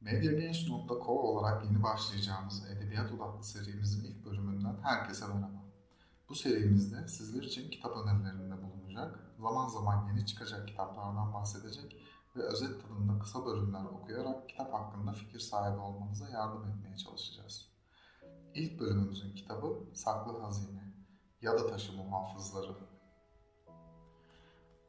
Medyagenç.co olarak yeni başlayacağımız Edebiyat Odaklı serimizin ilk bölümünden herkese merhaba. Bu serimizde sizler için kitap önerilerinde bulunacak, zaman zaman yeni çıkacak kitaplardan bahsedecek ve özet tadında kısa bölümler okuyarak kitap hakkında fikir sahibi olmanıza yardım etmeye çalışacağız. İlk bölümümüzün kitabı Saklı Hazine ya da Taşı Muhafızları.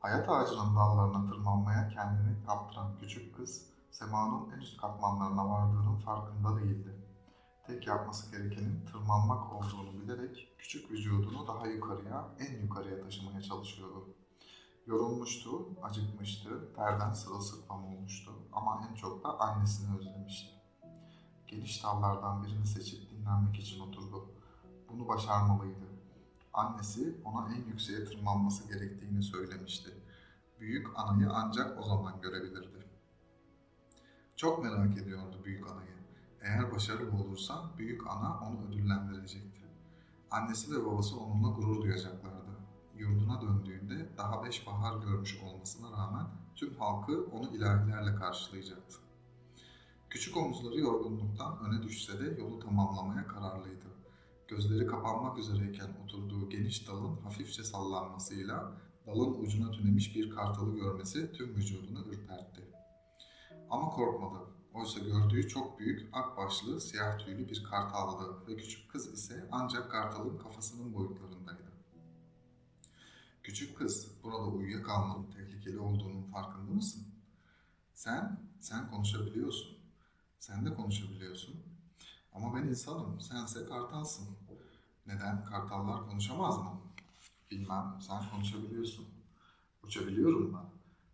Hayat ağacının dallarına tırmanmaya kendini kaptıran küçük kız semanın en üst katmanlarına vardığının farkında değildi. Tek yapması gerekenin tırmanmak olduğunu bilerek küçük vücudunu daha yukarıya, en yukarıya taşımaya çalışıyordu. Yorulmuştu, acıkmıştı, terden sırılsıklam olmuştu ama en çok da annesini özlemişti. Geniş dallardan birini seçip dinlenmek için oturdu. Bunu başarmalıydı. Annesi ona en yükseğe tırmanması gerektiğini söylemişti. Büyük anayı ancak o zaman görebilirdi. Çok merak ediyordu büyük anayı. Eğer başarılı olursa büyük ana onu ödüllendirecekti. Annesi ve babası onunla gurur duyacaklardı. Yurduna döndüğünde daha beş bahar görmüş olmasına rağmen tüm halkı onu ilahilerle karşılayacaktı. Küçük omuzları yorgunluktan öne düşse de yolu tamamlamaya kararlıydı. Gözleri kapanmak üzereyken oturduğu geniş dalın hafifçe sallanmasıyla dalın ucuna tünemiş bir kartalı görmesi tüm vücudunu ürpertti. Ama korkmadı. Oysa gördüğü çok büyük, ak başlı, siyah tüylü bir kartaldı ve küçük kız ise ancak kartalın kafasının boyutlarındaydı. Küçük kız, burada uyuyakalmanın tehlikeli olduğunun farkında mısın? Sen, sen konuşabiliyorsun. Sen de konuşabiliyorsun. Ama ben insanım, sense kartalsın. Neden? Kartallar konuşamaz mı? Bilmem, sen konuşabiliyorsun. Uçabiliyorum ben.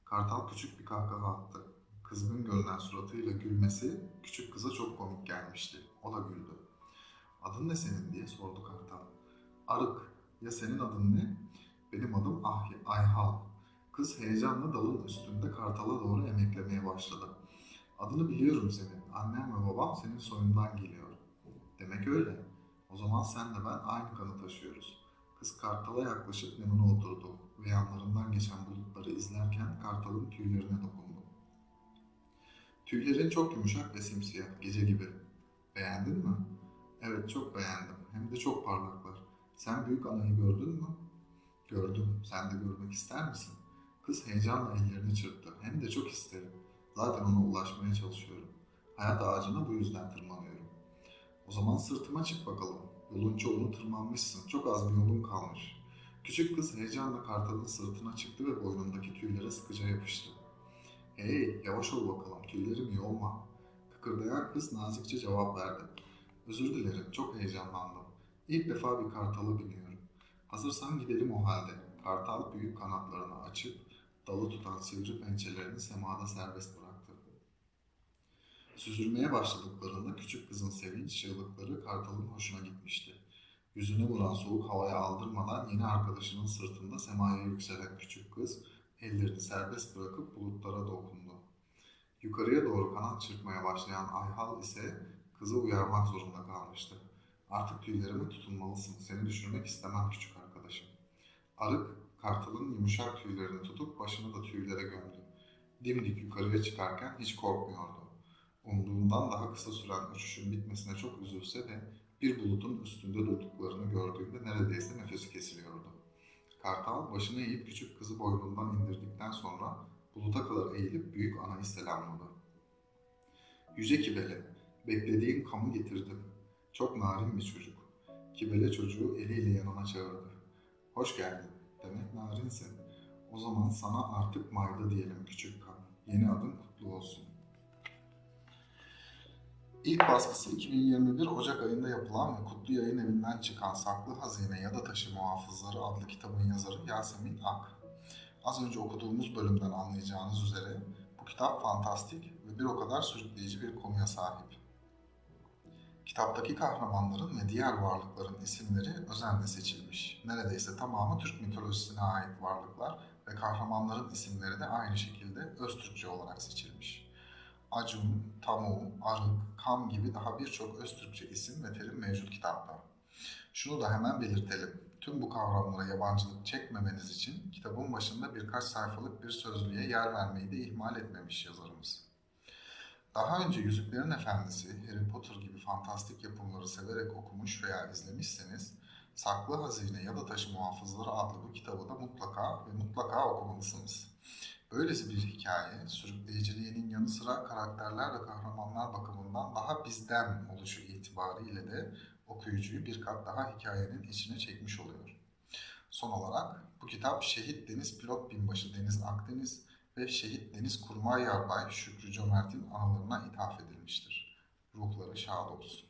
Kartal küçük bir kahkaha attı. Kızgın görünen suratıyla gülmesi küçük kıza çok komik gelmişti. O da güldü. Adın ne senin diye sordu kartal. Arık. Ya senin adın ne? Benim adım ah Ayhal. Kız heyecanla dalın üstünde kartala doğru emeklemeye başladı. Adını biliyorum senin. Annem ve babam senin soyundan geliyor. Demek öyle. O zaman senle ben aynı kanı taşıyoruz. Kız kartala yaklaşıp yanına oturdu ve yanlarından geçen bulutları izlerken kartalın tüylerine dokundu. Tüylerin çok yumuşak ve simsiyah, gece gibi. Beğendin mi? Evet, çok beğendim. Hem de çok parlaklar. Sen büyük anayı gördün mü? Gördüm. Sen de görmek ister misin? Kız heyecanla ellerini çırptı. Hem de çok isterim. Zaten ona ulaşmaya çalışıyorum. Hayat ağacına bu yüzden tırmanıyorum. O zaman sırtıma çık bakalım. Yolun çoğunu tırmanmışsın. Çok az bir yolun kalmış. Küçük kız heyecanla kartalın sırtına çıktı ve boynundaki tüylere sıkıca yapıştı. Hey, yavaş ol bakalım, tüylerim iyi olma. Kıkırdayan kız nazikçe cevap verdi. Özür dilerim, çok heyecanlandım. İlk defa bir kartalı biniyorum. Hazırsan gidelim o halde. Kartal büyük kanatlarını açıp dalı tutan sivri pençelerini semada serbest bıraktı. Süzülmeye başladıklarında küçük kızın sevinç çığlıkları kartalın hoşuna gitmişti. Yüzüne vuran soğuk havaya aldırmadan yeni arkadaşının sırtında semaya yükselen küçük kız ellerini serbest bırakıp bulutlara dokundu. Yukarıya doğru kanat çırpmaya başlayan Ayhal ise kızı uyarmak zorunda kalmıştı. Artık tüylerime tutunmalısın, seni düşürmek istemem küçük arkadaşım. Arık, kartalın yumuşak tüylerini tutup başını da tüylere gömdü. Dimdik yukarıya çıkarken hiç korkmuyordu. Umduğundan daha kısa süren uçuşun bitmesine çok üzülse de bir bulutun üstünde durduklarını gördüğünde neredeyse nefesi kesiliyordu. Kartal başını eğip küçük kızı boynundan indirdikten sonra buluta kadar eğilip büyük anayı selamladı. Yüce Kibele, beklediğin kamı getirdim. Çok narin bir çocuk. Kibele çocuğu eliyle yanına çağırdı. Hoş geldin. Demek narinsin. O zaman sana artık Mayda diyelim küçük kan. Yeni adın kutlu olsun. İlk baskısı 2021 Ocak ayında yapılan ve Kutlu Yayın Evi'nden çıkan Saklı Hazine ya da Taşı Muhafızları adlı kitabın yazarı Yasemin Ak. Az önce okuduğumuz bölümden anlayacağınız üzere bu kitap fantastik ve bir o kadar sürükleyici bir konuya sahip. Kitaptaki kahramanların ve diğer varlıkların isimleri özenle seçilmiş. Neredeyse tamamı Türk mitolojisine ait varlıklar ve kahramanların isimleri de aynı şekilde Öztürkçe olarak seçilmiş. Acun, Tamu, Arık, Kam gibi daha birçok Öztürkçe isim ve terim mevcut kitapta. Şunu da hemen belirtelim. Tüm bu kavramlara yabancılık çekmemeniz için kitabın başında birkaç sayfalık bir sözlüğe yer vermeyi de ihmal etmemiş yazarımız. Daha önce Yüzüklerin Efendisi, Harry Potter gibi fantastik yapımları severek okumuş veya izlemişseniz, Saklı Hazine ya da Taşı Muhafızları adlı bu kitabı da mutlaka ve mutlaka okumalısınız. Böylesi bir hikaye, sürükleyiciliğinin yanı sıra karakterler ve kahramanlar bakımından daha bizden oluşu itibariyle de okuyucuyu bir kat daha hikayenin içine çekmiş oluyor. Son olarak bu kitap Şehit Deniz Pilot Binbaşı Deniz Akdeniz ve Şehit Deniz Kurmay Yarbay Şükrü Cömert'in anılarına ithaf edilmiştir. Ruhları şad olsun.